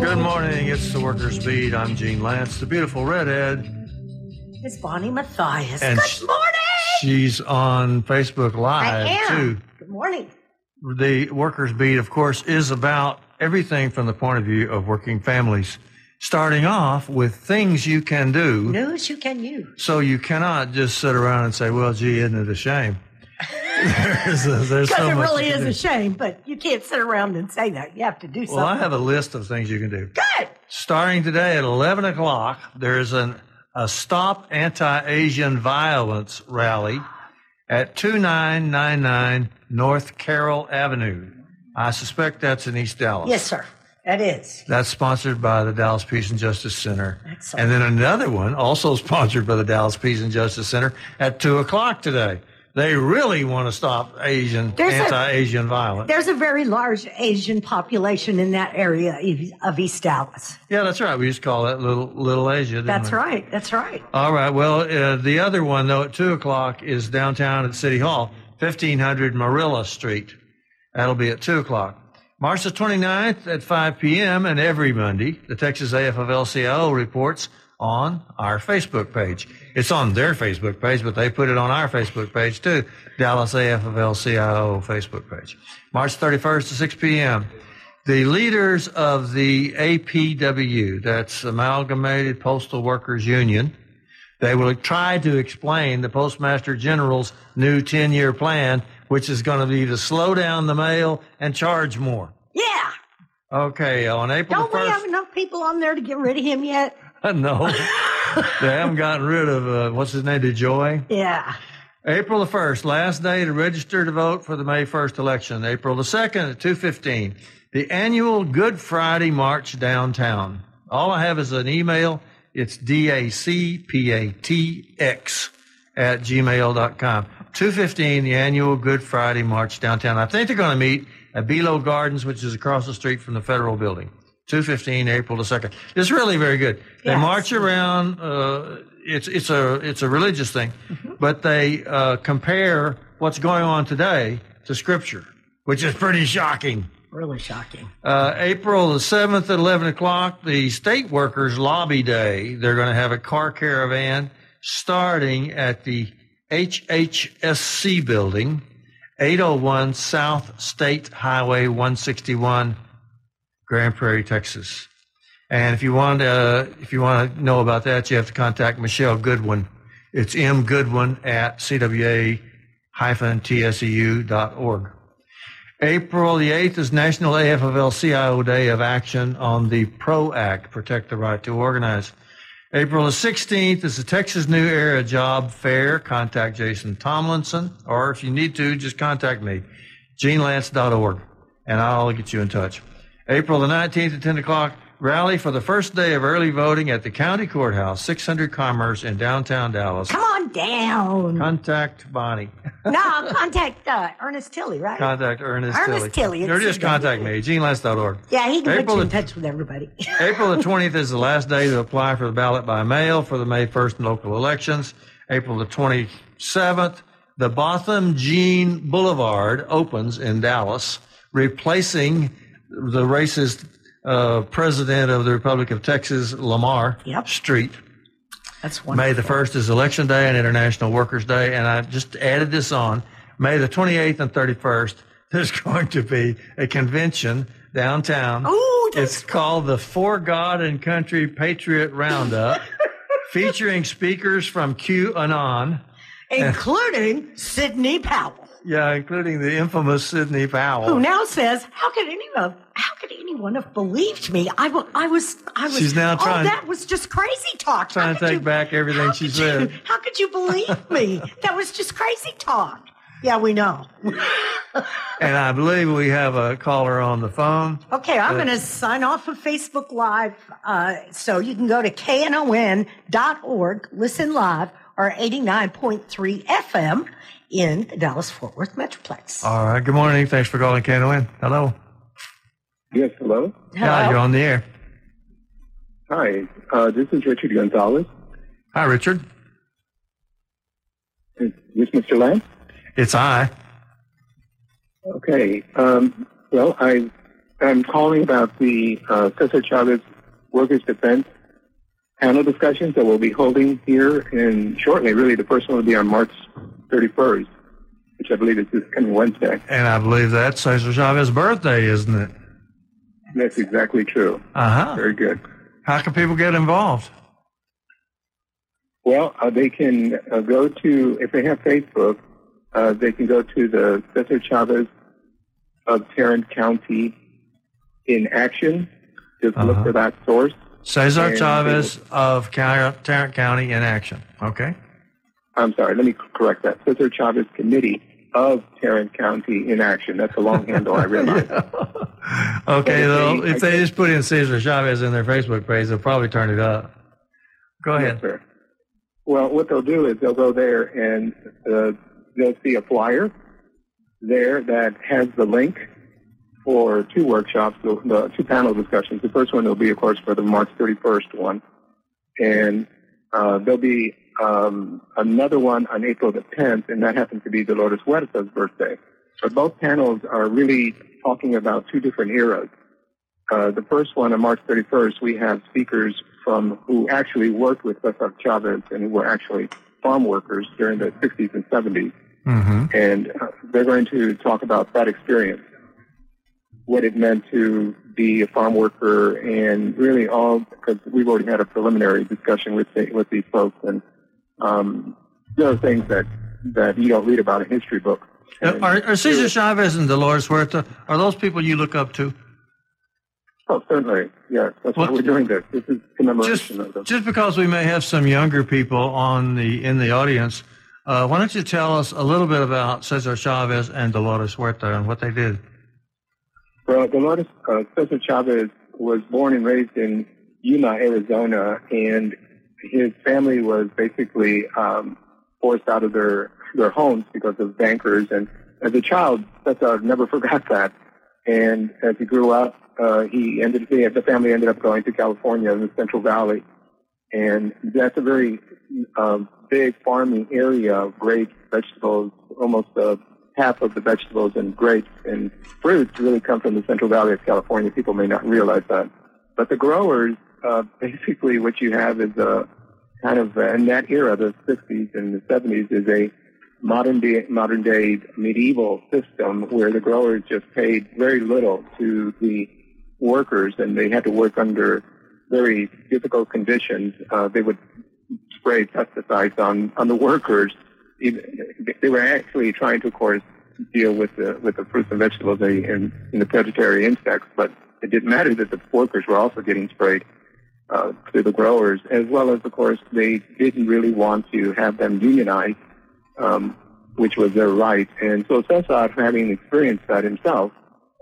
Good morning. It's the Workers Beat. I'm Gene Lance, the beautiful redhead. It's Bonnie Matthias. And Good morning. She's on Facebook Live I am. too. Good morning. The Workers Beat, of course, is about everything from the point of view of working families. Starting off with things you can do, News you can use. so you cannot just sit around and say, "Well, gee, isn't it a shame?" there's a, there's Because so it really is do. a shame, but you can't sit around and say that. You have to do something. Well, I have a list of things you can do. Good. Starting today at 11 o'clock, there's an, a Stop Anti-Asian Violence rally at 2999 North Carroll Avenue. I suspect that's in East Dallas. Yes, sir. That is. That's sponsored by the Dallas Peace and Justice Center. Excellent. And then another one, also sponsored by the Dallas Peace and Justice Center, at 2 o'clock today. They really want to stop Asian, There's anti-Asian violence. There's a very large Asian population in that area of East Dallas. Yeah, that's right. We used to call that Little, little Asia. That's we? right. That's right. All right. Well, uh, the other one, though, at 2 o'clock is downtown at City Hall, 1500 Marilla Street. That'll be at 2 o'clock. March the 29th at 5 p.m. and every Monday, the Texas AFL-CIO reports on our Facebook page. It's on their Facebook page, but they put it on our Facebook page too. Dallas AFL-CIO Facebook page. March 31st to 6 p.m. The leaders of the APW, that's Amalgamated Postal Workers Union, they will try to explain the Postmaster General's new 10 year plan, which is going to be to slow down the mail and charge more. Yeah. Okay, on April Don't the we have enough people on there to get rid of him yet? no, they haven't gotten rid of, uh, what's his name, DeJoy? Yeah. April the 1st, last day to register to vote for the May 1st election. April the 2nd at 2.15, the annual Good Friday March downtown. All I have is an email. It's D-A-C-P-A-T-X at gmail.com. 2.15, the annual Good Friday March downtown. I think they're going to meet at Belo Gardens, which is across the street from the federal building. 2.15, April the 2nd. It's really very good. They Yes. march around, uh, it's, it's a, it's a religious thing, but they, uh, compare what's going on today to scripture, which is pretty shocking. Really shocking. Uh, April the 7th at 11 o'clock, the State Workers Lobby Day. They're going to have a car caravan starting at the HHSC building, 801 South State Highway 161, Grand Prairie, Texas. And if you want to, if you want to know about that, you have to contact Michelle Goodwin. It's mgoodwin at cwa-tseu.org. April the 8th is National AFL-CIO Day of Action on the PRO Act, Protect the Right to Organize. April the 16th is the Texas New Era Job Fair. Contact Jason Tomlinson, or if you need to, just contact me, genelance.org, and I'll get you in touch. April the 19th at 10 o'clock, rally for the first day of early voting at the county courthouse, 600 Commerce in downtown Dallas. Come on down. Contact Bonnie. no, contact uh, Ernest Tilley, right? Contact Ernest, Ernest Tilley, Or it's just contact me, genelance.org. yeah, he can put April you in touch with everybody. April the 20th is the last day to apply for the ballot by mail for the May 1st local elections. April the 27th, the Botham Jean Boulevard opens in Dallas, replacing the racist uh, president of the Republic of Texas, Lamar Yep. Street. That's wonderful. May the 1st is Election Day and International Workers' Day, and I just added this on. May the 28th and 31st, there's going to be a convention downtown. That's- it's called the For God and Country Patriot Roundup, featuring speakers from QAnon. including Sidney Powell, Yeah, including the infamous Sidney Powell. who now says, "How could anyone? How could anyone have believed me? I I was, I was. She's now oh, trying- that was just crazy talk. trying to take you- back everything she said. You, how could you believe me? that was just crazy talk. Yeah, we know. And I believe we have a caller on the phone. Okay, I'm going to sign off of Facebook Live. Uh, so you can go to knon.org, listen live, or 89.3 FM in the Dallas Fort Worth Metroplex. All right. Good morning. Thanks for calling KNON. Hello. Yes, hello. Yeah, you're on the air. Hi, uh, this is Richard Gonzalez. Hi, Richard. Is this Mr. Lamb? It's I. Okay. Um, well, I, I'm calling about the uh, Cesar Chavez Workers' Defense panel discussions that we'll be holding here in shortly. Really, the first one will be on March 31st, which I believe is this coming Wednesday. And I believe that's Cesar Chavez's birthday, isn't it? That's exactly true. Uh huh. Very good. How can people get involved? Well, uh, they can uh, go to, if they have Facebook, uh, they can go to the Cesar Chavez of Tarrant County in action. Just look Uh-huh. for that source. Cesar Chavez of Tarrant County in action. Okay. I'm sorry, let me correct that. Cesar Chavez Committee of Tarrant County in action. That's a long handle, I realize. okay, if though, they- if they just put in Cesar Chavez in their Facebook page, they'll probably turn it up. Go Yes, ahead. sir. Well, what they'll do is they'll go there and uh, they'll see a flyer there that has the link for two workshops, the, the two panel discussions. The first one will be, of course, for the March 31st one. And uh, there'll be um, another one on April the 10th, and that happens to be Dolores Huerta's birthday. But both panels are really talking about two different eras. Uh, the first one on March 31st, we have speakers from who actually worked with Cesar Chavez and who were actually farm workers during the 60s and 70s. Mm-hmm. And uh, they're going to talk about that experience, what it meant to be a farm worker, and really all because we've already had a preliminary discussion with the, with these folks, and um, there are things that that you don't read about in history books. And- Are, are Cesar Chavez and Dolores Huerta, are those people you look up to? Oh, certainly. Yes, that's why What- we're doing this. This is Just, commemoration of them. just because we may have some younger people on the in the audience, uh, why don't you tell us a little bit about Cesar Chavez and Dolores Huerta and what they did? Well, Dolores uh, Cesar Chavez was born and raised in Yuma, Arizona, and his family was basically um, forced out of their their homes because of bankers. And as a child, Cesar never forgot that. And as he grew up, uh, he ended he, the family ended up going to California in the Central Valley, and that's a very um, big farming area of grapes, vegetables, almost uh, half of the vegetables and grapes and fruits really come from the Central Valley of California. People may not realize that. But the growers, uh, basically what you have is a kind of, in that era, the 60s and the 70s, is a modern day, modern day medieval system where the growers just paid very little to the workers and they had to work under very difficult conditions. Uh, they would spray pesticides on, on the workers. They were actually trying to, of course, deal with the with the fruits and vegetables and, and the predatory insects, but it didn't matter that the workers were also getting sprayed uh, to the growers, as well as, of course, they didn't really want to have them unionize, um, which was their right. And so Cesar, having experienced that himself,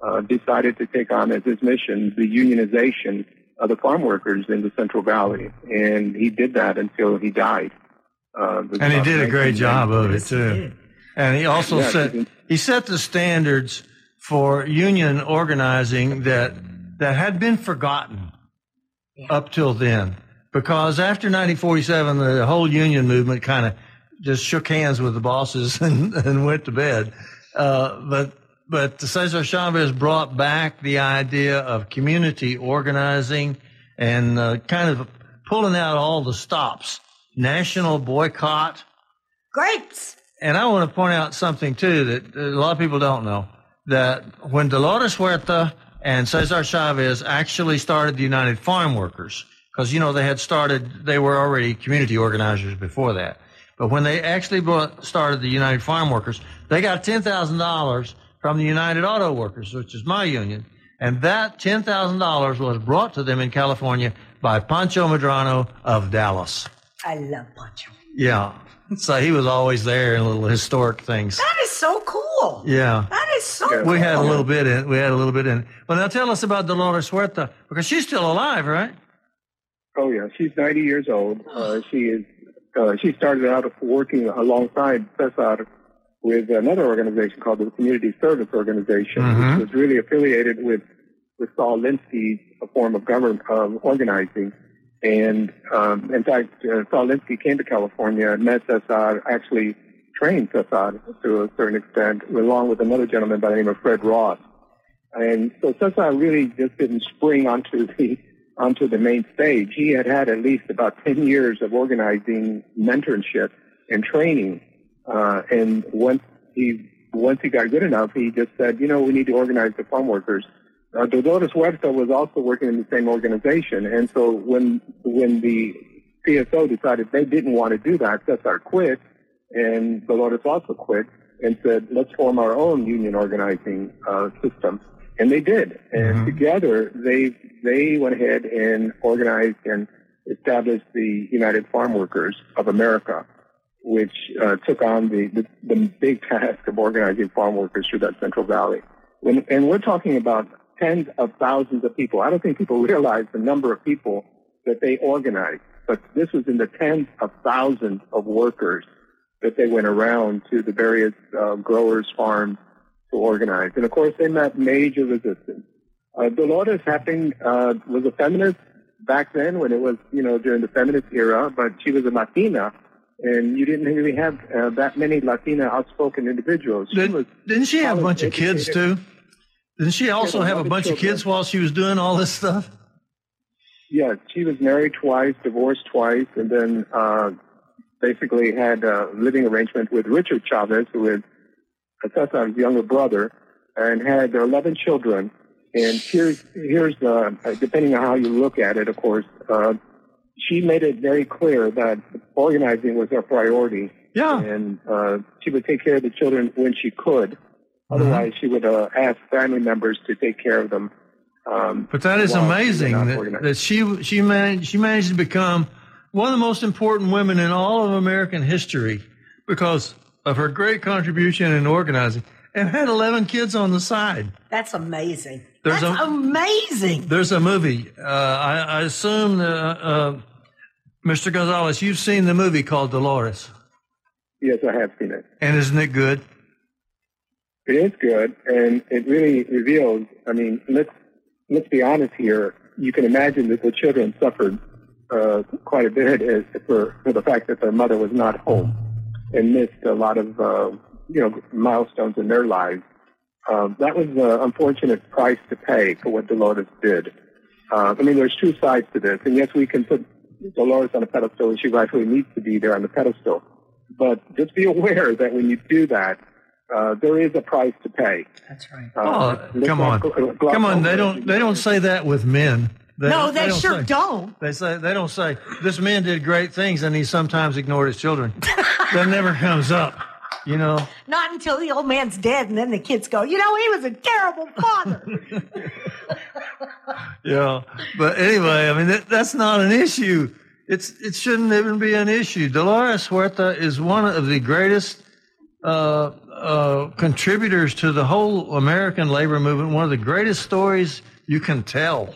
uh, decided to take on as his mission the unionization of the farm workers in the Central Valley, and he did that until he died. Uh, And he did a great job of it too. And he also Yeah, set he set the standards for union organizing that that had been forgotten up till then. Because after 1947, the whole union movement kind of just shook hands with the bosses and, and went to bed. Uh, but but Cesar Chavez brought back the idea of community organizing and uh, kind of pulling out all the stops. National boycott, Grapes. and I want to point out something too that a lot of people don't know that when Dolores Huerta and Cesar Chavez actually started the United Farm Workers, because you know they had started, they were already community organizers before that. But when they actually brought, started the United Farm Workers, they got ten thousand dollars from the United Auto Workers, which is my union, and that ten thousand dollars was brought to them in California by Pancho Medrano of Dallas. I love Pancho. Yeah. So he was always there in little historic things. That is so cool. Yeah. That is so Yeah. cool. We had a little bit in we had a little bit in. Well now tell us about Dolores Huerta, because she's still alive, right? Oh yeah, she's 90 years old. Uh, she is. Uh, she started out working alongside Cesar with another organization called the Community Service Organization, Mhm. which was really affiliated with with Saul Alinsky's form of government um, organizing. And um, in fact, uh, Saul Alinsky came to California, and met Cesar, actually trained Cesar to a certain extent, along with another gentleman by the name of Fred Ross. And so Cesar really just didn't spring onto the onto the main stage. He had had at least about 10 years of organizing mentorship and training. Uh, and once he once he got good enough, he just said, you know, we need to organize the farm workers. Uh, Dolores Huerta was also working in the same organization, and so when when the CSO decided they didn't want to do that, Cesar quit, and Dolores also quit and said, let's form our own union organizing uh, system. And they did. And mm-hmm. together, they they went ahead and organized and established the United Farm Workers of America, which uh, took on the, the, the big task of organizing farm workers through that Central Valley. When, and we're talking about tens of thousands of people. I don't think people realize the number of people that they organized, but this was in the tens of thousands of workers that they went around to the various uh, growers' farms to organize. And of course, they met major resistance. Uh, Dolores happened, uh, was a feminist back then when it was, you know, during the feminist era, but she was a Latina. And you didn't really have uh, that many Latina outspoken individuals. She Did, didn't she have a bunch of kids too? Didn't she also have a bunch of kids while she was doing all this stuff? Yeah, she was married twice, divorced twice, and then uh, basically had a living arrangement with Richard Chavez, who is Cesar's younger brother, and had 11 children. And here's, here's uh, depending on how you look at it, of course, uh, she made it very clear that organizing was her priority. Yeah. And uh, she would take care of the children when she could. Mm-hmm. Otherwise, she would uh, ask family members to take care of them. Um, but that is amazing that, that she she managed she managed to become one of the most important women in all of American history because of her great contribution in organizing and had 11 kids on the side. That's amazing. There's That's a, amazing. There's a movie. Uh, I, I, assume, uh, uh, Mr. Gonzalez, you've seen the movie called Dolores. Yes, I have seen it. And isn't it good? It is good, and it really reveals. I mean, let's let's be honest here. You can imagine that the children suffered uh, quite a bit is for, for the fact that their mother was not home and missed a lot of, uh, you know, milestones in their lives. Um, that was an unfortunate price to pay for what Dolores did. Uh, I mean, there's two sides to this. And yes, we can put Dolores on a pedestal and she rightfully needs to be there on the pedestal. But just be aware that when you do that, uh, there is a price to pay. That's right. Uh, oh, come on, come on. They don't. They don't say that with men. They no, they, they sure say, don't. They say they don't say this man did great things and he sometimes ignored his children. that never comes up, you know. Not until the old man's dead, and then the kids go, you know, he was a terrible father. yeah, but anyway, I mean that, that's not an issue. It's it shouldn't even be an issue. Dolores Huerta is one of the greatest. Uh, uh, contributors to the whole American labor movement, one of the greatest stories you can tell.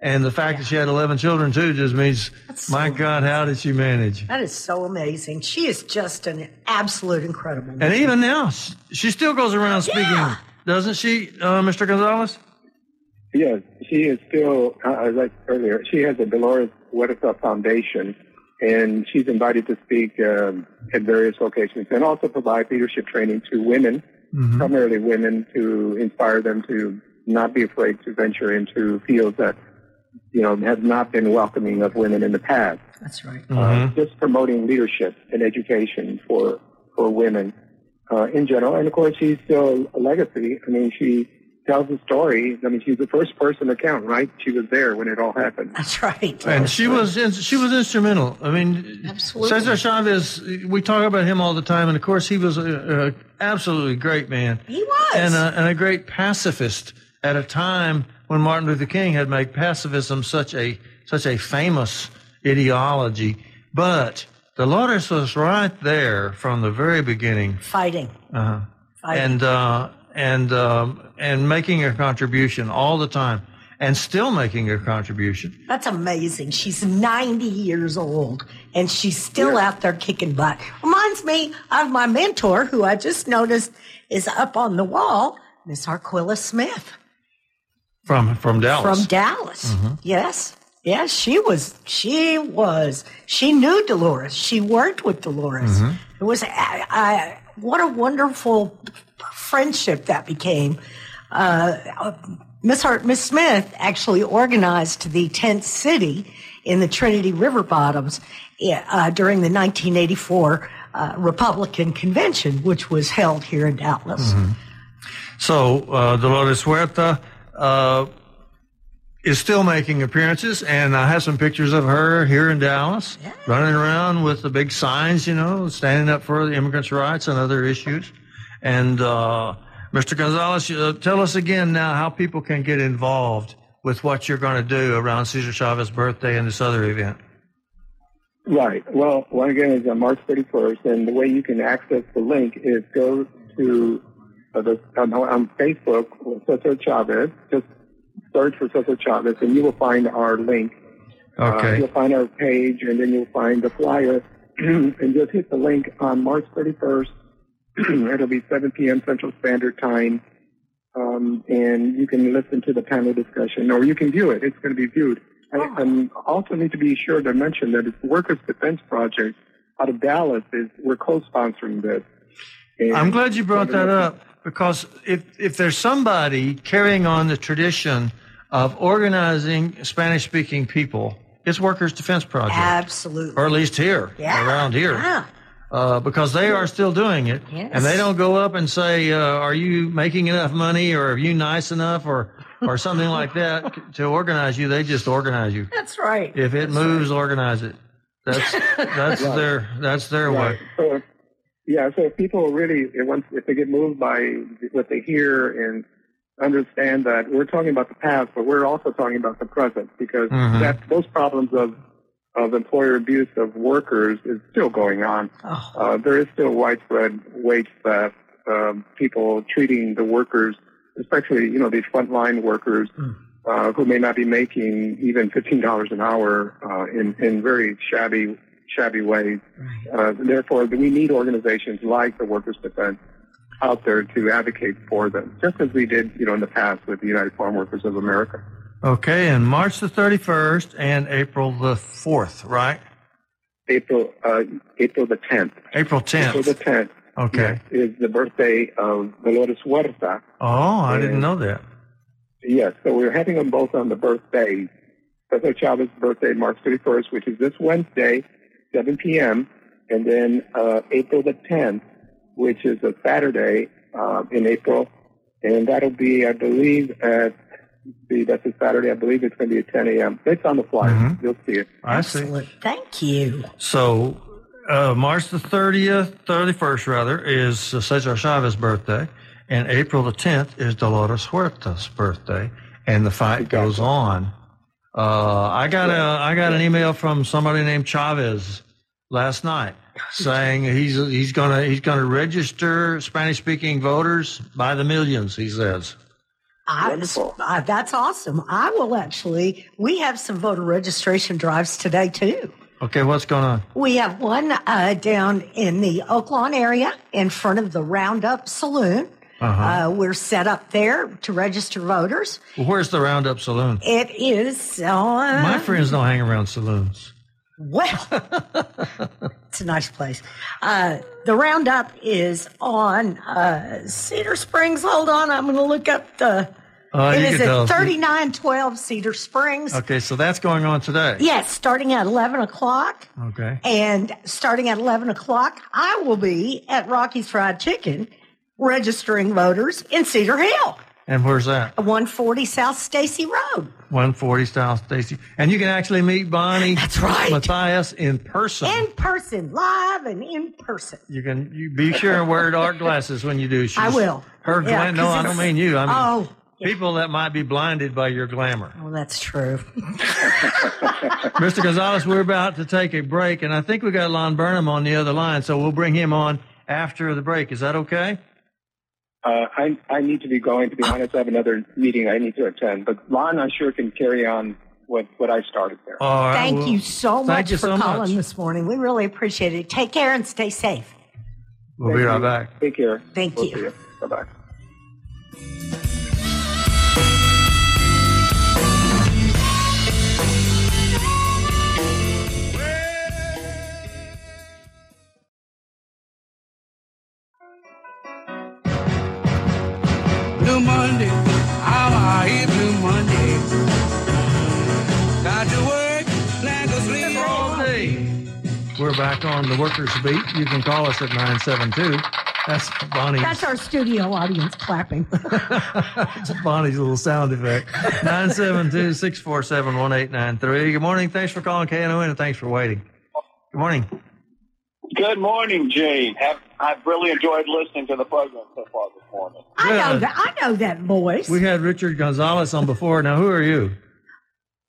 And the fact yeah. that she had 11 children too just means, my God, how did she manage? That is so amazing. She is just an absolute incredible. Woman. And even now, she still goes around speaking, yeah. doesn't she, uh, Mr. Gonzalez? Yes, she is still, uh, as I said earlier, she has the Dolores Huerta Foundation, and she's invited to speak um, at various locations and also provide leadership training to women, mm-hmm. primarily women, to inspire them to not be afraid to venture into fields that you know, have not been welcoming of women in the past. That's right. Uh, mm-hmm. just promoting leadership and education for for women uh, in general, and of course, she's still a legacy. I mean, she tells the story. I mean, she's the first person to count, right? She was there when it all happened. That's right. And she was she was instrumental. I mean, absolutely. Cesar Chavez. We talk about him all the time, and of course, he was a, a absolutely great man. He was, and a, and a great pacifist at a time when Martin Luther King had made pacifism such a such a famous ideology. But Dolores was right there from the very beginning, fighting, uh-huh. fighting. and uh, and um, and making a contribution all the time, and still making a contribution. That's amazing. She's ninety years old, and she's still yeah. out there kicking butt. Reminds me of my mentor, who I just noticed is up on the wall, Miss Arquilla Smith. From from Dallas. From Dallas. Mm-hmm. Yes. Yeah, she was. She was. She knew Dolores. She worked with Dolores. It was. I, I, what a wonderful friendship that became. Uh, Miss Hart, Miss Smith actually organized the tent city in the Trinity River Bottoms uh, during the 1984 uh, Republican convention, which was held here in Dallas. So uh, Dolores Huerta uh, is still making appearances, and I have some pictures of her here in Dallas, Yeah. running around with the big signs, you know, standing up for the immigrants' rights and other issues. And uh, Mr. Gonzalez, uh, tell us again now how people can get involved with what you're going to do around Cesar Chavez's birthday and this other event. Right. Well, one again is on March 31st, and the way you can access the link is go to uh, the, on, on Facebook, Cesar Chavez. Just search for Cesar Chavez, and you will find our link. Uh, Okay. you'll find our page, and then you'll find the flyer, and just hit the link on March 31st. It'll be 7 p.m. Central Standard Time, um, and you can listen to the panel discussion, or you can view it. It's going to be viewed. I, and also need to be sure to mention that it's the Workers Defense Project out of Dallas is we're co-sponsoring this. And I'm glad you brought that up because if if there's somebody carrying on the tradition of organizing Spanish speaking people, it's Workers Defense Project, Absolutely. or at least here, Yeah. around here, Yeah. uh, because they are still doing it, Yes. and they don't go up and say, uh, "Are you making enough money?" or "Are you nice enough?" or or something like that to organize you. They just organize you. That's right. If it moves, organize it. That's that's Right. their that's their Right. way. Yeah, so if people really, if once if they get moved by what they hear and understand that we're talking about the past, but we're also talking about the present because Mhm. that those problems of of employer abuse of workers is still going on. Oh, Uh, there is still widespread wage theft, um, people treating the workers, especially, you know, these frontline workers, uh, who may not be making even $15 an hour, uh, in, in very shabby, shabby ways. Uh, therefore, we need organizations like the Workers Defense out there to advocate for them, just as we did, you know, in the past with the United Farm Workers of America. Okay, and March the 31st and April the 4th, right? April, uh, April the 10th. April 10th. April the 10th. 10th Okay. is the birthday of Dolores Huerta, Oh, I didn't know that. Yes, so we're having them both on the birthdays. Cesar Chavez's birthday, March 31st, which is this Wednesday, 7 p.m., and then uh, April the 10th, which is a Saturday uh, in April, and that'll be, I believe, at let's that's a Saturday. I believe it's going to be at 10 a.m. It's on the flyer. Mhm. You'll see it. I see. Thank you. So, uh, March the 30th, 31st rather, is uh, Cesar Chavez's birthday, and April the 10th is Dolores Huerta's birthday, and the fight goes on. Uh, I got a I got an email from somebody named Chavez last night saying he's he's gonna he's gonna register Spanish speaking voters by the millions. He says. I, uh, that's awesome. I will actually, we have some voter registration drives today too. Okay, what's going on? We have one uh, down in the Oaklawn area in front of the Roundup Saloon. Uh-huh. Uh, we're set up there to register voters. Well, where's the Roundup Saloon? It is on. My friends don't hang around saloons. Well, it's a nice place. Uh, the Roundup is on uh, Cedar Springs. Hold on, I'm going to look up the. Uh, it is at 3912 Cedar Springs. Okay, so that's going on today. Yes, starting at 11 o'clock. Okay. And starting at 11 o'clock, I will be at Rocky's Fried Chicken registering voters in Cedar Hill, And where's that? 140 South Stacy Road. 140 South Stacy. And you can actually meet Bonnie That's right. Matthias in person. In person, live and in person. you can you be sure and wear dark glasses when you do. She's, I will. Her Yeah, no, I don't mean you. I mean Oh, yeah. people that might be blinded by your glamour. Well, that's true. Mr. Gonzalez, we're about to take a break, and I think we got Lon Burnham on the other line, so we'll bring him on after the break. Is that okay? Uh, I, I need to be going. To be honest, I have another meeting I need to attend. But Lon, I sure can carry on what, what I started there. All right. Thank well, you so much you for so calling much. this morning. We really appreciate it. Take care and stay safe. We'll be right back. Take care. Thank We'll you. you. Bye bye. We're back on the Workers Beat. You can call us at 972. That's Bonnie. That's our studio audience clapping. It's Bonnie's little sound effect. 972 647 1893. Good morning. Thanks for calling KNON and thanks for waiting. Good morning. Good morning, Gene. Have, I've really enjoyed listening to the program so far this morning. I Yeah. know that. I know that voice. We had Richard Gonzalez on before. Now, who are you?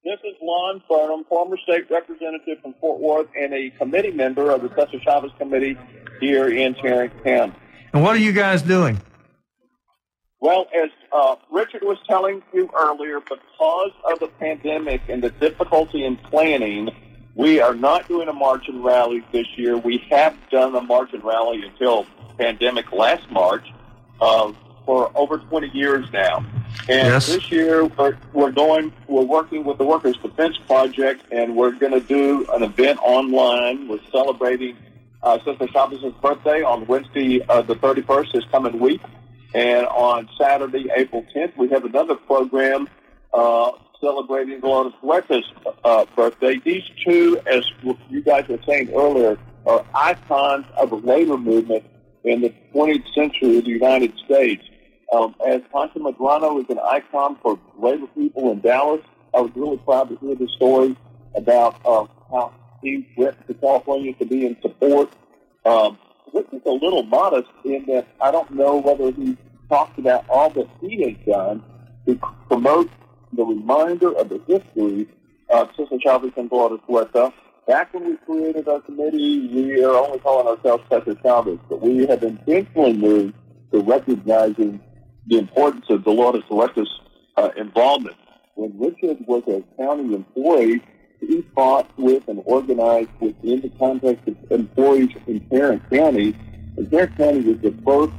This is Lon Burnham, former state representative from Fort Worth and a committee member of the Cesar Chavez Committee here in Tarrant County. And what are you guys doing? Well, as uh, Richard was telling you earlier, because of the pandemic and the difficulty in planning, we are not doing a march and rally this year. We have done a march and rally until pandemic last March uh, for over 20 years now. And Yes. this year we're, we're going, we're working with the Workers Defense Project, and we're going to do an event online. We're celebrating uh, Cesar Chavez's birthday on Wednesday, uh, the 31st, this coming week. And on Saturday, April 10th, we have another program uh, celebrating Dolores Huerta's uh, birthday. These two, as you guys were saying earlier, are icons of the labor movement in the 20th century of the United States. Um, as Pancho Medrano is an icon for labor people in Dallas, I was really proud to hear the story about uh, how he went to California to be in support. Um, this is a little modest in that I don't know whether he talked about all that he has done to promote the reminder of the history of Cesar Chavez and Dolores Huerta. Back when we created our committee, we are only calling ourselves Cesar Chavez, but we have intentionally moved to recognizing the importance of Dolores Huerta's uh, involvement. When Richard was a county employee, he fought with and organized within the context of employees in Tarrant County. And Tarrant County was the first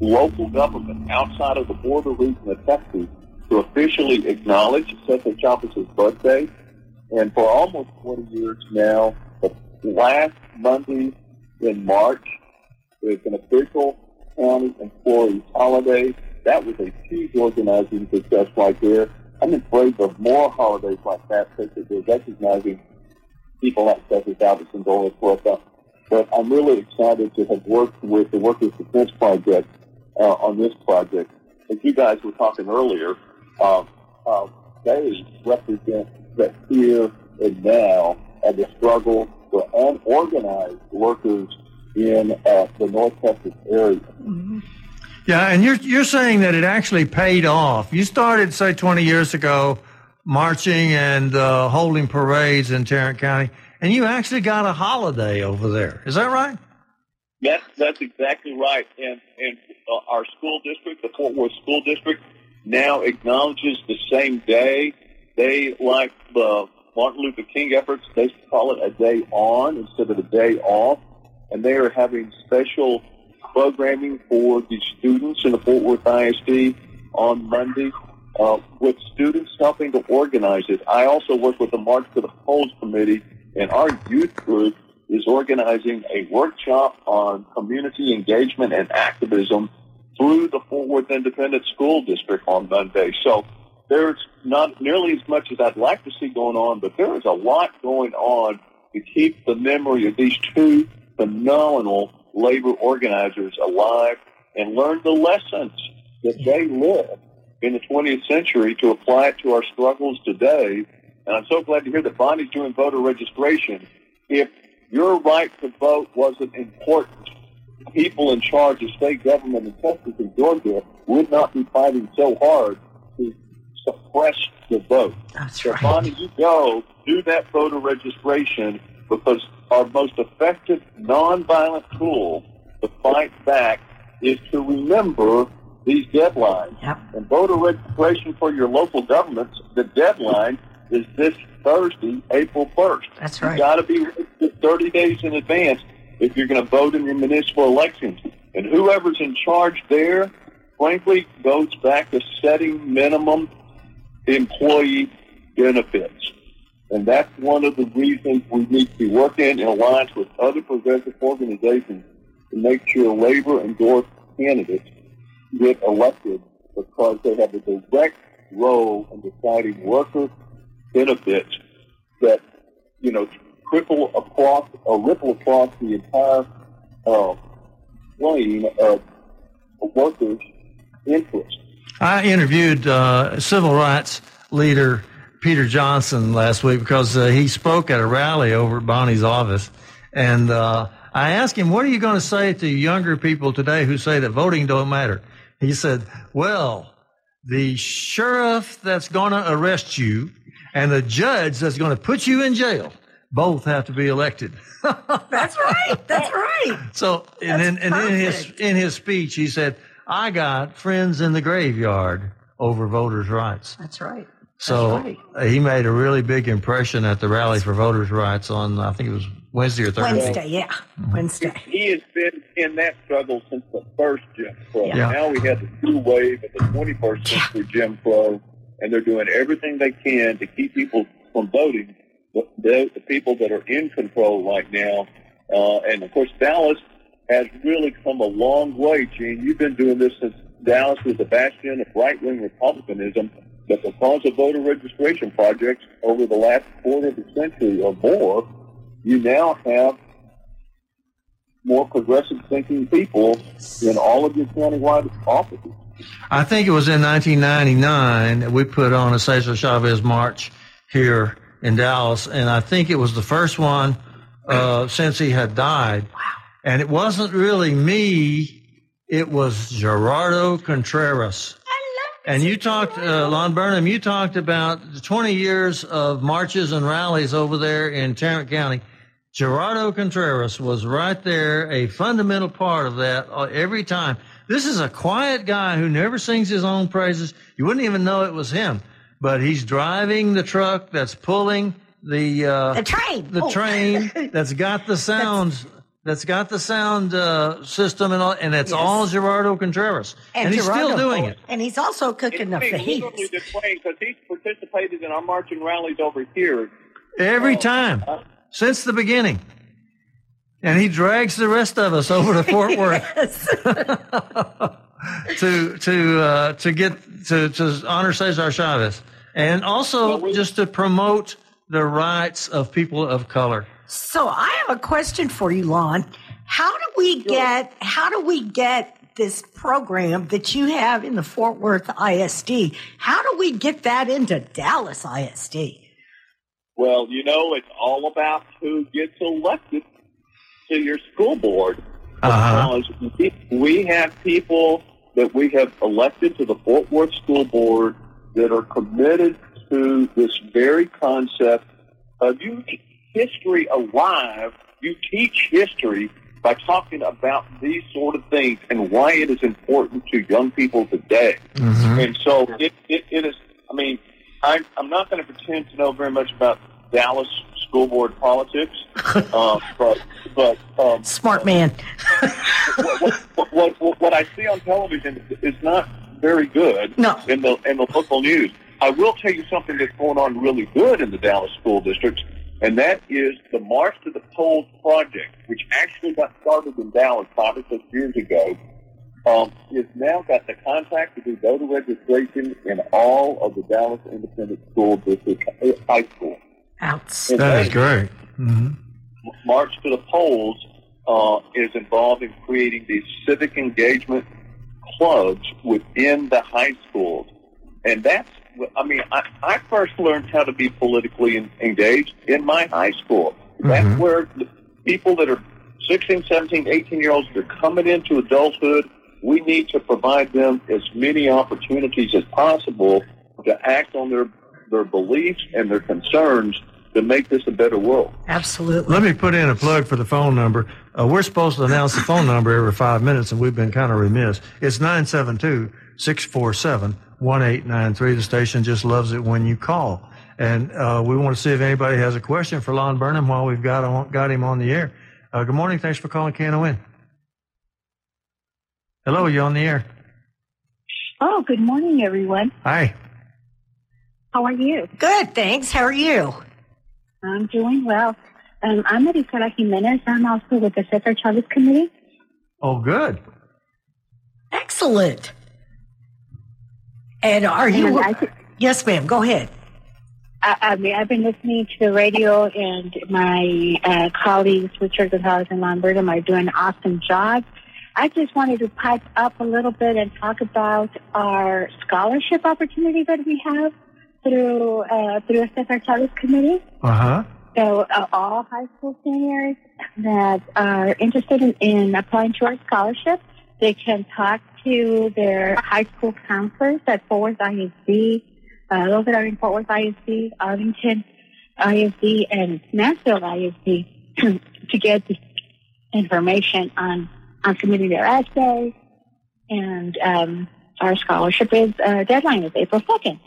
local government outside of the border region of Texas to officially acknowledge Cesar Chavez's birthday. And for almost 20 years now, the last Monday in March is an official county employees holiday. That was a huge organizing success right there. I'm favor of more holidays like that because they're recognizing people like Chavez and Dolores Huerta. But I'm really excited to have worked with the Workers Defense Project uh, on this project. As you guys were talking earlier, um, uh, they represent the here and now of the struggle for unorganized workers in uh, the North Texas area. Yeah, and you're you're saying that it actually paid off. You started, say, 20 years ago, marching and uh, holding parades in Tarrant County, and you actually got a holiday over there. Is that right? That's that's exactly right. And and uh, our school district, the Fort Worth School District, now acknowledges the same day. They like the Martin Luther King efforts. They call it a day on instead of a day off, and they are having special programming for the students in the Fort Worth ISD on Monday. Uh, with students helping to organize it. I also work with the March for the Polls Committee, and our youth group is organizing a workshop on community engagement and activism through the Fort Worth Independent School District on Monday. So there's not nearly as much as I'd like to see going on, but there is a lot going on to keep the memory of these two phenomenal labor organizers alive and learn the lessons that they lived in the 20th century to apply it to our struggles today. And I'm so glad to hear that Bonnie's doing voter registration. If your right to vote wasn't important, people in charge of state government in Texas and Georgia would not be fighting so hard to suppress the vote. That's So, right. Bonnie, you go do that voter registration because our most effective nonviolent tool to fight back is to remember these deadlines. Yep. And voter registration for your local governments, the deadline is this Thursday, April 1st. That's You've right. got to be 30 days in advance if you're going to vote in your municipal elections. And whoever's in charge there, frankly, goes back to setting minimum employee benefits. And that's one of the reasons we need to be working in alliance with other progressive organizations to make sure labor endorsed candidates get elected because they have a direct role in deciding worker benefits that, you know, trickle across or ripple across the entire uh, plane of workers' interests. I interviewed uh, civil rights leader Peter Johnson last week because uh, he spoke at a rally over at Bonnie's office. And uh, I asked him, What are you going to say to younger people today who say that voting don't matter? He said, Well, the sheriff that's going to arrest you and the judge that's going to put you in jail both have to be elected. That's right. That's right. So, and then, and in his in his speech, he said, "I got friends in the graveyard over voters' rights." That's right. So right. he made a really big impression at the rally for voters' rights on I think it was Wednesday or Thursday. Wednesday, yeah. Wednesday. He has been in that struggle since the first Jim Crow. Yeah. Now we have the new wave of the 21st century Jim Crow, and they're doing everything they can to keep people from voting. The, the, the people that are in control right now, uh, and of course Dallas has really come a long way. Gene, you've been doing this since Dallas was a bastion of right-wing republicanism. But because of voter registration projects over the last quarter of a century or more, you now have more progressive thinking people in all of your countywide offices. I think it was in 1999 that we put on a Cesar Chavez march here in Dallas, and I think it was the first one uh, since he had died. Wow! And it wasn't really me; it was Gerardo Contreras. And you talked, uh, Lon Burnham, you talked about the 20 years of marches and rallies over there in Tarrant County. Gerardo Contreras was right there, a fundamental part of that uh, every time. This is a quiet guy who never sings his own praises. You wouldn't even know it was him, but he's driving the truck that's pulling the uh, The train. the Oh. train that's got the sounds. That's got the sound uh, system and all, and it's Yes. all Gerardo Contreras, and, he's Gerardo- still doing it And he's also cooking the It's funny, literally fajitas. the train, because he's participated in our marching rallies over here. every Oh, time since the beginning. And he drags the rest of us over to Fort Worth to to uh, to get to to honor Cesar Chavez, and also Well, we- just to promote the rights of people of color. So I have a question for you, Lon. How do we get how do we get this program that you have in the Fort Worth ISD? How do we get that into Dallas ISD? Well, you know, it's all about who gets elected to your school board. Uh-huh. Because we- we have people that we have elected to the Fort Worth School Board that are committed to this very concept of you keep history alive. You teach history by talking about these sort of things and why it is important to young people today. And so it, it, it is, I mean, I, I'm not going to pretend to know very much about Dallas school board politics, uh, but, but um, Smart man. what, what, what, what, what I see on television is not very good No. in the in the local news. I will tell you something that's going on really good in the Dallas school districts, and that is the March to the Polls project, which actually got started in Dallas five or six years ago. Um, has now got the contract to do voter registration in all of the Dallas Independent School District high school. Outstanding. That is great. hmm March to the Polls uh, is involved in creating these civic engagement clubs within the high schools. And that's, I mean, I, I first learned how to be politically engaged in my high school. That's where the people that are 16, 17, 18 year olds that are coming into adulthood, we need to provide them as many opportunities as possible to act on their, their beliefs and their concerns to make this a better world. Absolutely. Let me put in a plug for the phone number. Uh, we're supposed to announce the phone number every five minutes, and we've been kind of remiss. It's 972 647 1893. The station just loves it when you call. And uh, we want to see if anybody has a question for Lon Burnham while we've got, on, got him on the air. Uh, good morning. Thanks for calling KNON. Hello, you on the air? Oh, good morning, everyone. Hi. How are you? Good, thanks. How are you? I'm doing well. Um, I'm Marisela Jimenez. I'm also with the Cesar Chavez Committee. Oh, good. Excellent. And are you? And I thi- yes, ma'am. Go ahead. I, I mean, I've been listening to the radio, and my uh, colleagues, Richard Gonzalez and Lon Burnham, are doing an awesome job. I just wanted to pipe up a little bit and talk about our scholarship opportunity that we have through uh, through a Cesar committee. Uh huh. So uh, all high school seniors that are interested in, in applying to our scholarship, they can talk to their high school counselors at Fort Worth ISD, uh, those that are in Fort Worth ISD, Arlington ISD, and Nashville ISD to get information on, on submitting their essay. And um, our scholarship is uh, deadline is April 2nd.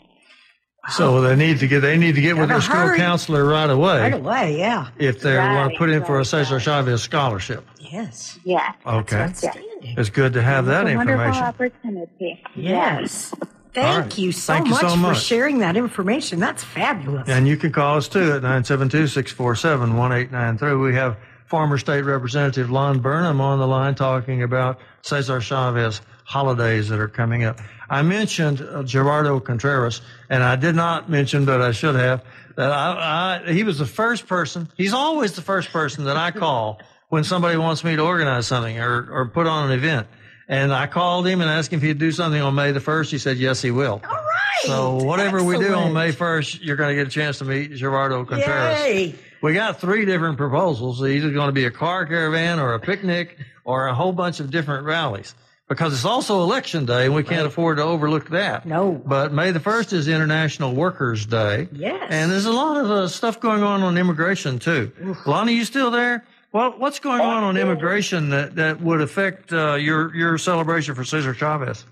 So oh. they need to get they need to get with their school hurry. counselor right away Right away. Yeah. if they want to put in for a Cesar right. Chavez scholarship. Yes. Yeah. Okay, Outstanding. it's good to have that It's a wonderful information. opportunity. Yes. Thank right. you so Thank you much so for much. sharing that information. That's fabulous. And you can call us too at 972-647-1893. We have former state representative Lon Burnham on the line talking about Cesar Chavez holidays that are coming up. I mentioned uh, Gerardo Contreras, and I did not mention, but I should have, that I, I, he was the first person, he's always the first person that I call when somebody wants me to organize something or, or put on an event. And I called him and asked him if he'd do something on May the 1st. He said, yes, he will. All right. So whatever we do on May 1st, you're going to get a chance to meet Gerardo Contreras. Yay. We got three different proposals. Either going to be a car caravan or a picnic or a whole bunch of different rallies because it's also election day and we can't afford to overlook that. No. But May the 1st is International Workers Day. Yes. And there's a lot of uh, stuff going on on immigration too. Lonnie, you still there? Well, what's going on on immigration that, that would affect uh, your, your celebration for Cesar Chavez?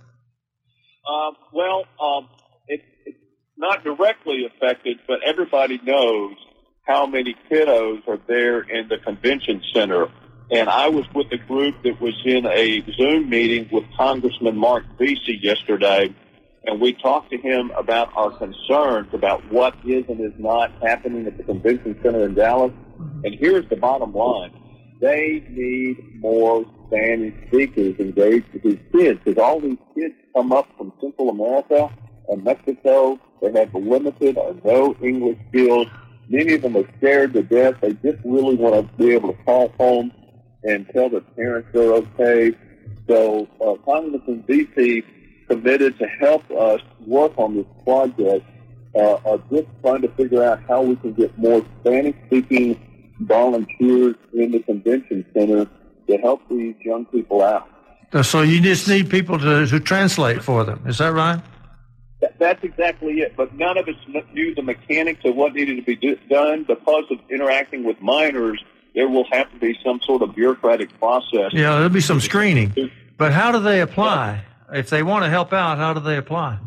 Um, well, um, it, it's not directly affected, but everybody knows how many kiddos are there in the convention center. And I was with a group that was in a Zoom meeting with Congressman Marc Veasey yesterday, and we talked to him about our concerns about what is and is not happening at the convention center in Dallas. And here's the bottom line. They need more Spanish speakers engaged with these kids because all these kids come up from Central America and Mexico. They have limited or no English skills. Many of them are scared to death. They just really want to be able to call home and tell the parents they're okay. So uh, Congressman Veasey committed to help us work on this project uh, of just trying to figure out how we can get more Spanish-speaking volunteers in the convention center to help these young people out. So you just need people to, to translate for them. Is that right? That, that's exactly it. But none of us knew the mechanics of what needed to be do, done because of interacting with minors. There will have to be some sort of bureaucratic process. Yeah, there'll be some screening. But how do they apply? If they want to help out, how do they apply?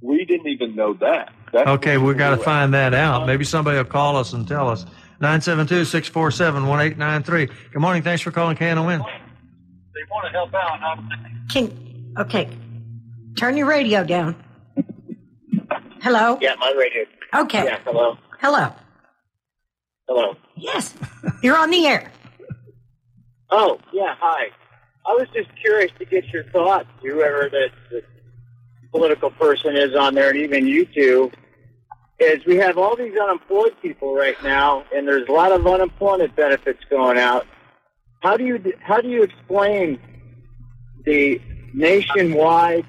We didn't even know that. That's Okay, we've got to find that out. Maybe somebody will call us and tell us. 972-647-1893. Good morning. Thanks for calling KNON. They want to help out. How do Can okay. Turn your radio down. Hello. Yeah, my radio. Okay. Yeah, hello. Hello. Hello. Yes. You're on the air. Oh, yeah, hi. I was just curious to get your thoughts, whoever the, the political person is on there, and even you two, is we have all these unemployed people right now, and there's a lot of unemployment benefits going out. How do you how do you explain the nationwide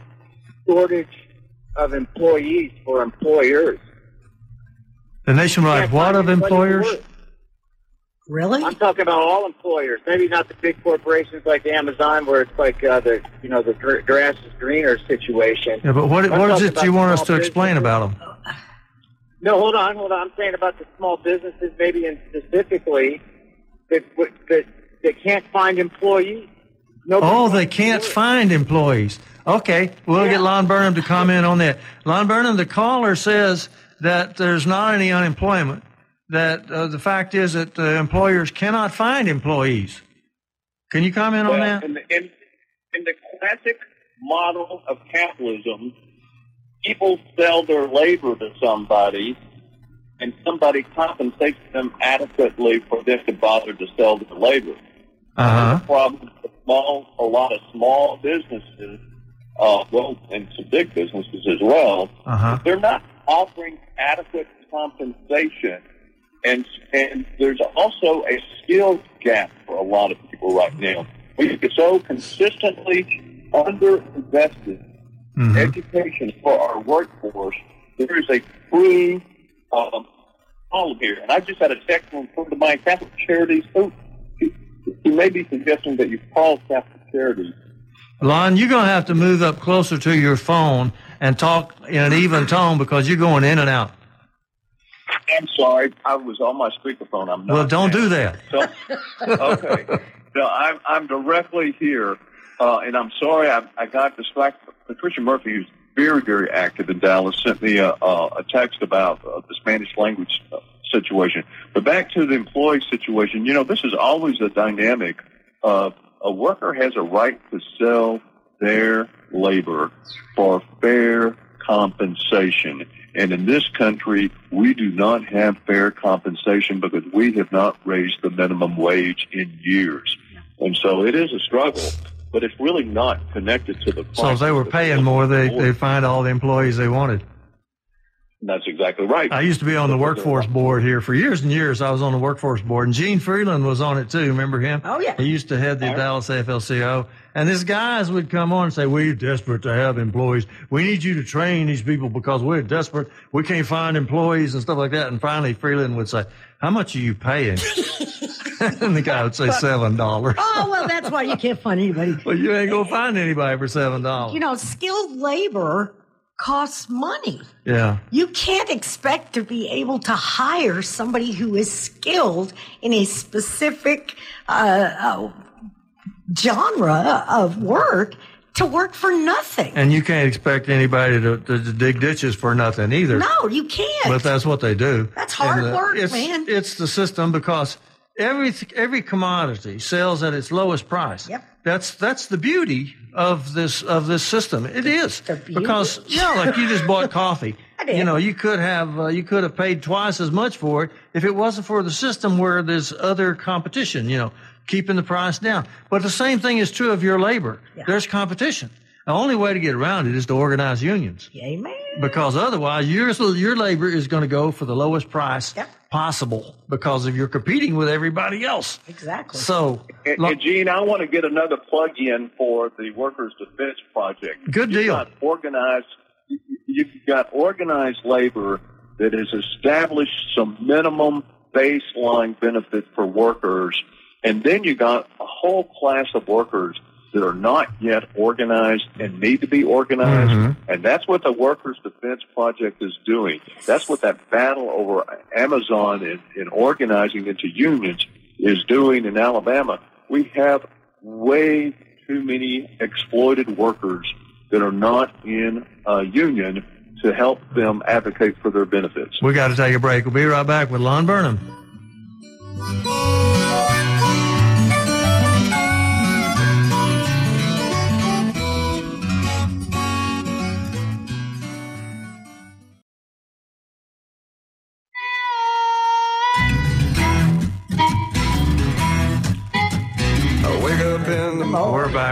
shortage of employees for employers? The nationwide Can't what of employers? Really? I'm talking about all employers, maybe not the big corporations like Amazon, where it's like uh, the you know the gr- grass is greener situation. Yeah, but what, I'm what is it you want us small to explain about them? No, hold on, hold on. I'm saying about the small businesses, maybe in specifically that that that can't find employees. Nobody Oh, they can't find employees. Okay, we'll Yeah. get Lon Burnham to comment on that. Lon Burnham, the caller says that there's not any unemployment. That uh, the fact is that uh, employers cannot find employees. Can you comment on that? in the, in, in the classic model of capitalism, people sell their labor to somebody, and somebody compensates them adequately for them to bother to sell their labor. Uh huh. The problem small, a lot of small businesses uh, well, and some big businesses as well, Uh huh. they're not offering adequate compensation, and and there's also a skills gap for a lot of people right now. We are so consistently underinvested hmm education for our workforce. There is a true um, problem here, and I just had a text from a friend of mine, Catholic Charities. Who he, he may be suggesting that you call Catholic Charities. Lon, you're going to have to move up closer to your phone and talk in an even tone because you're going in and out. I'm sorry, I was on my speakerphone. I'm not. Well, don't do that. So, okay. No, I'm I'm directly here, uh, and I'm sorry I, I got distracted. Patricia Murphy, who's very very active in Dallas, sent me a, a, text about uh, the Spanish language uh, situation. But back to the employee situation, you know, this is always a dynamic. Uh, a worker has a right to sell their labor for fair compensation. And in this country, we do not have fair compensation because we have not raised the minimum wage in years. And so it is a struggle, but it's really not connected to the. So if they were paying more, they, they'd find all the employees they wanted. That's exactly right. I used to be on the workforce board here for years and years. I was on the workforce board, and Gene Freeland was on it too. Remember him? Oh, yeah. He used to head the Dallas AFL-CIO. And these guys would come on and say, "We're desperate to have employees. We need you to train these people because we're desperate. We can't find employees and stuff like that." And finally, Freeland would say, "How much are you paying?" and the guy would say seven dollars. Oh, well, that's why you can't find anybody. Well, you ain't gonna find anybody for seven dollars. You know, skilled labor costs money. yeah. You can't expect to be able to hire somebody who is skilled in a specific uh, uh, genre of work to work for nothing. And you can't expect anybody to, to, to dig ditches for nothing either. no, you can't. But that's what they do. That's hard And, uh, work, it's, man. It's the system because every every commodity sells at its lowest price. Yep. That's that's the beauty of this of this system. It is because yeah, like you just bought coffee. I did. You know, you could have uh, you could have paid twice as much for it if it wasn't for the system where there's other competition. You know, keeping the price down. But the same thing is true of your labor. There's competition. The only way to get around it is to organize unions Amen. because otherwise your your labor is going to go for the lowest price Yep. possible because of you're competing with everybody else. Exactly. So, And, look, and Gene, I want to get another plug in for the Workers Defense Project. Good You've deal. got organized. you- You've got organized labor that has established some minimum baseline benefit for workers, and then you got a whole class of workers that are not yet organized and need to be organized. Mhm. And that's what the Workers Defense Project is doing. That's what that battle over Amazon and, and organizing into unions is doing in Alabama. We have way too many exploited workers that are not in a union to help them advocate for their benefits. we got to take a break. We'll be right back with Lon Burnham.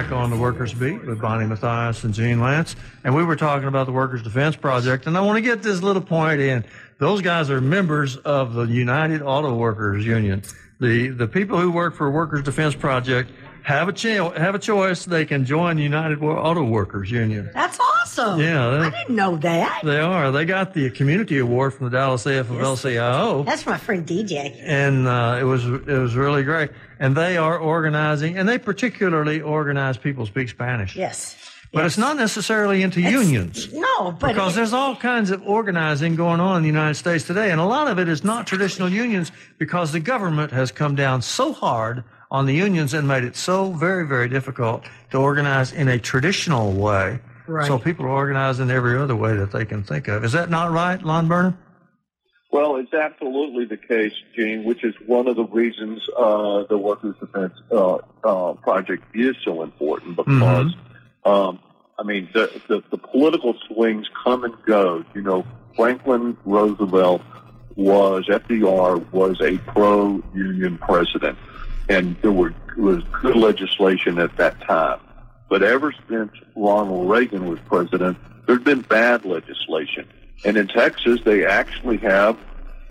Back on the Workers Beat with Bonnie Matthias and Gene Lantz, and we were talking about the Workers Defense Project. And I want to get this little point in. Those guys are members of the United Auto Workers Union. The the people who work for Workers Defense Project have a cho- have a choice. They can join the United Auto Workers Union. That's awesome. Yeah, I didn't know that. They are. They got the community award from the Dallas AFL-CIO. That's my friend DJ. and uh, it was it was really great. And they are organizing, and they particularly organize people speak Spanish. Yes. But it's not necessarily into unions No, but because there's all kinds of organizing going on in the United States today, and a lot of it is not traditional unions because the government has come down so hard on the unions and made it so very very difficult to organize in a traditional way. Right. So people are organizing every other way that they can think of. Is that not right, Lon Burnham? Well, it's absolutely the case, Gene, which is one of the reasons uh, the Workers' Defense uh, uh, Project is so important because, um, I mean, the, the, the political swings come and go. You know, Franklin Roosevelt was, FDR was a pro-union president, and there were, was good legislation at that time. But ever since Ronald Reagan was president, there's been bad legislation. And in Texas, they actually have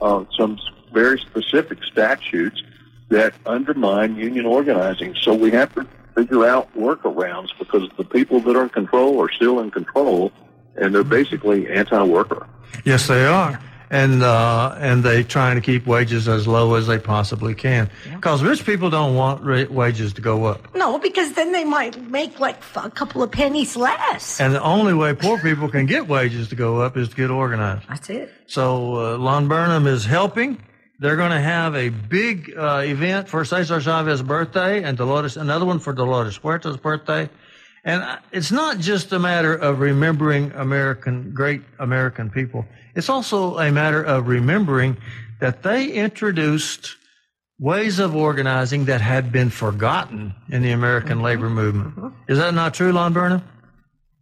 uh, some very specific statutes that undermine union organizing. So we have to figure out workarounds because the people that are in control are still in control, and they're basically anti-worker. Yes, they are. And uh, and they trying to keep wages as low as they possibly can because rich people don't want wages to go up. No, because then they might make like a couple of pennies less. And the only way poor people can get wages to go up is to get organized. That's it. So uh, Lon Burnham is helping. They're going to have a big uh, event for Cesar Chavez's birthday and Dolores, another one for Dolores Huerta's birthday. And uh, it's not just a matter of remembering American, great American people. It's also a matter of remembering that they introduced ways of organizing that had been forgotten in the American labor movement. Is that not true, Lon Burnham?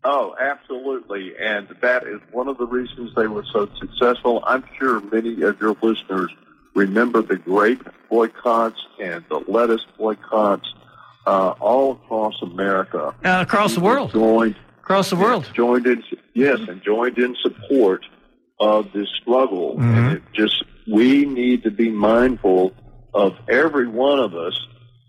Oh, absolutely. And that is one of the reasons they were so successful. I'm sure many of your listeners remember the grape boycotts and the lettuce boycotts uh, all across America. Uh, across the world. Joined, Across the world. joined in, yes, and joined in support of this struggle. Mhm. And it just, we need to be mindful of every one of us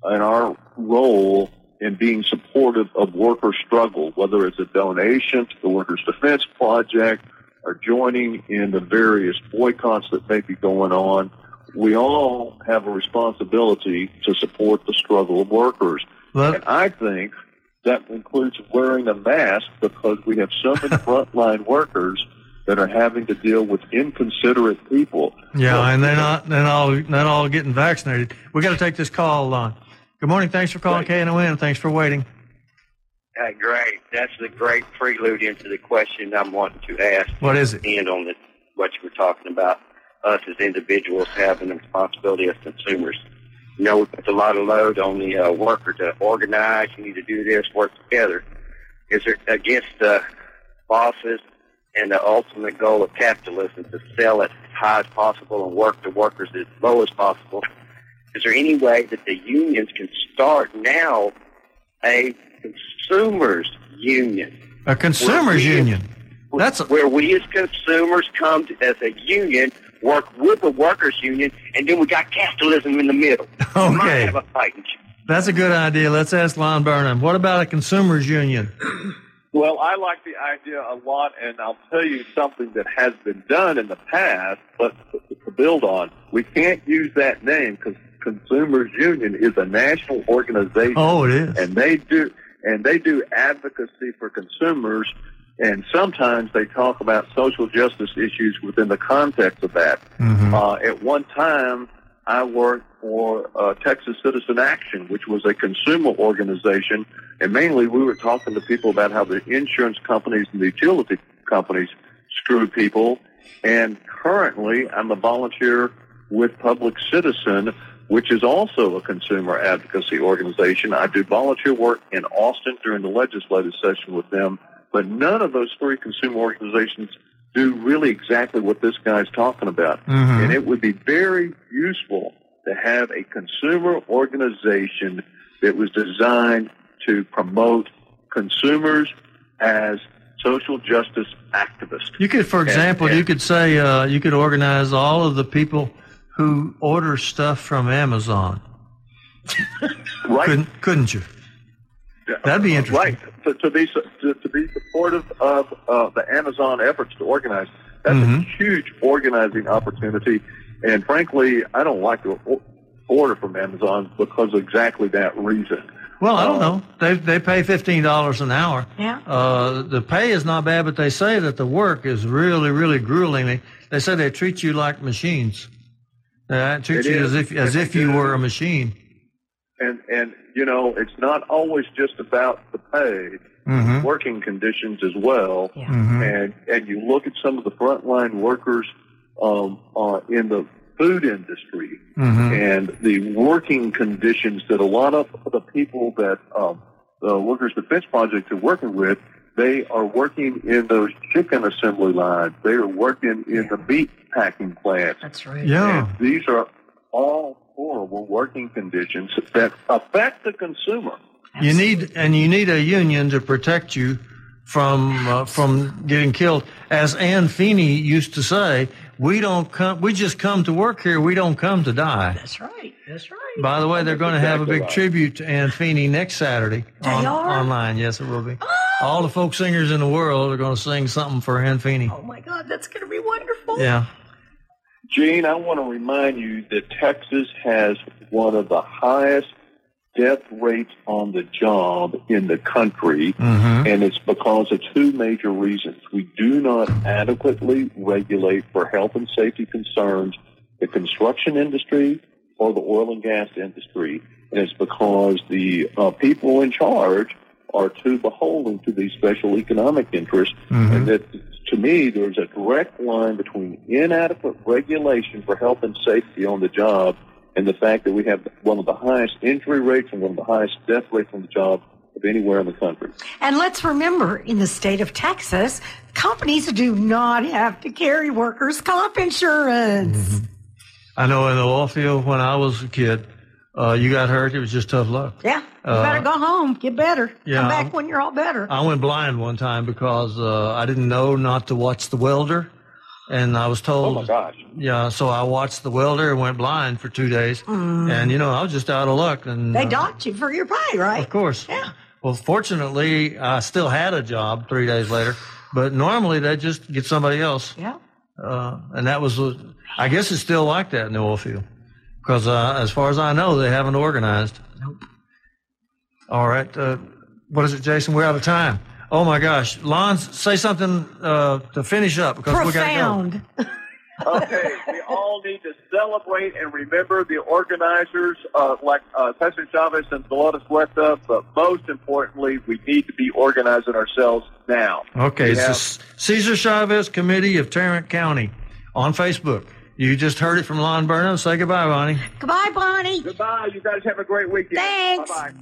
and our role in being supportive of worker struggle, whether it's a donation to the Workers' Defense Project or joining in the various boycotts that may be going on. We all have a responsibility to support the struggle of workers. Well, And I think that includes wearing a mask because we have so many frontline workers that are having to deal with inconsiderate people. Yeah, and they're not they're all not all getting vaccinated. We got to take this call on. Good morning. Thanks for calling KNON. Thanks for waiting. Uh, great. That's the great prelude into the question I'm wanting to ask. What is it? And on the, what you were talking about, us as individuals having the responsibility as consumers. You know, we put a lot of load on the uh, worker to organize. You need to do this, work together. Is there against the bosses and the ultimate goal of capitalism is to sell it as high as possible and work the workers as low as possible? Is there any way that the unions can start now a consumers union? A consumers Where we- union. That's a, where we as consumers come to, as a union, work with the workers union, and then we got capitalism in the middle. We might Okay. have a fighting that's a good idea. Let's ask Lon Burnham. What about a consumers union? Well, I like the idea a lot, and I'll tell you something that has been done in the past, but to build on, we can't use that name because Consumers Union is a national organization. Oh, it is. and they do and they do advocacy for consumers and sometimes they talk about social justice issues within the context of that. Mhm. Uh, at one time, I worked for uh, Texas Citizen Action, which was a consumer organization, and mainly we were talking to people about how the insurance companies and the utility companies screw people. And currently, I'm a volunteer with Public Citizen, which is also a consumer advocacy organization. I do volunteer work in Austin during the legislative session with them, but none of those three consumer organizations do really exactly what this guy's talking about. Mhm. And it would be very useful to have a consumer organization that was designed to promote consumers as social justice activists. You could, for And- example, and- you could say uh, you could organize all of the people who order stuff from Amazon. Right. Couldn't couldn't you? That'd be interesting. Right. To, to be to, to be supportive of uh, the Amazon efforts to organize. That's Mhm. a huge organizing opportunity. And frankly, I don't like to order from Amazon because of exactly that reason. Well, I don't Uh, know. They they pay fifteen dollars an hour. Yeah. Uh, the pay is not bad, but they say that the work is really, really grueling. They, they say they treat you like machines. They treat It you is. as if as if you were a machine. And and you know, it's not always just about the pay. Mhm. Working conditions as well. Yeah. Mhm. and and you look at some of the frontline workers um, uh, in the food industry Mhm. and the working conditions that a lot of the people that um, the Workers Defense Project are working with, they are working in those chicken assembly lines. They are working in the meat packing plants. That's right. Yeah. And these are all horrible working conditions that affect the consumer. You need and you need a union to protect you from uh, from getting killed. As Anne Feeney used to say, we don't come. We just come to work here. We don't come to die. That's right. That's right. By the way, they're going to have a big right. tribute to Anne Feeney next Saturday on, online. Yes, it will be. All the folk singers in the world are going to sing something for Anne Feeney. Oh my God, that's going to be wonderful. Yeah. Gene, I want to remind you that Texas has one of the highest death rates on the job in the country, Mm-hmm. and it's because of two major reasons. We do not adequately regulate for health and safety concerns the construction industry or the oil and gas industry, and it's because the uh, people in charge are too beholden to these special economic interests, and that to me there's a direct line between inadequate regulation for health and safety on the job and the fact that we have one of the highest injury rates and one of the highest death rates on the job of anywhere in the country. And let's remember, in the state of Texas, companies do not have to carry workers' comp insurance. Mm-hmm. I know in the oil field when I was a kid, uh, you got hurt. It was just tough luck. Yeah, you Uh, better go home, get better, yeah, come back I'm- when you're all better. I went blind one time because uh, I didn't know not to watch the welder, and I was told. Oh my gosh. Yeah, so I watched the welder and went blind for two days, and you know I was just out of luck. And they uh, docked you for your pay, right? Of course. Yeah. Well, fortunately, I still had a job three days later, but normally they just get somebody else, Yeah. uh, and that was. uh, I guess it's still like that in the oil field, because uh, as far as I know, they haven't organized. Nope. All right. Uh, what is it, Jason? We're out of time. Oh my gosh, Lon, say something uh, to finish up because we got to go. Profound. okay, we all need to celebrate and remember the organizers uh, like uh, Cesar Chavez and Dolores Huerta, but most importantly, we need to be organizing ourselves now. Okay, We it's the have- C- Cesar Chavez Committee of Tarrant County on Facebook. You just heard it from Lon Burnham. Say goodbye, Bonnie. Goodbye, Bonnie. Goodbye. You guys have a great weekend. Thanks. Bye-bye.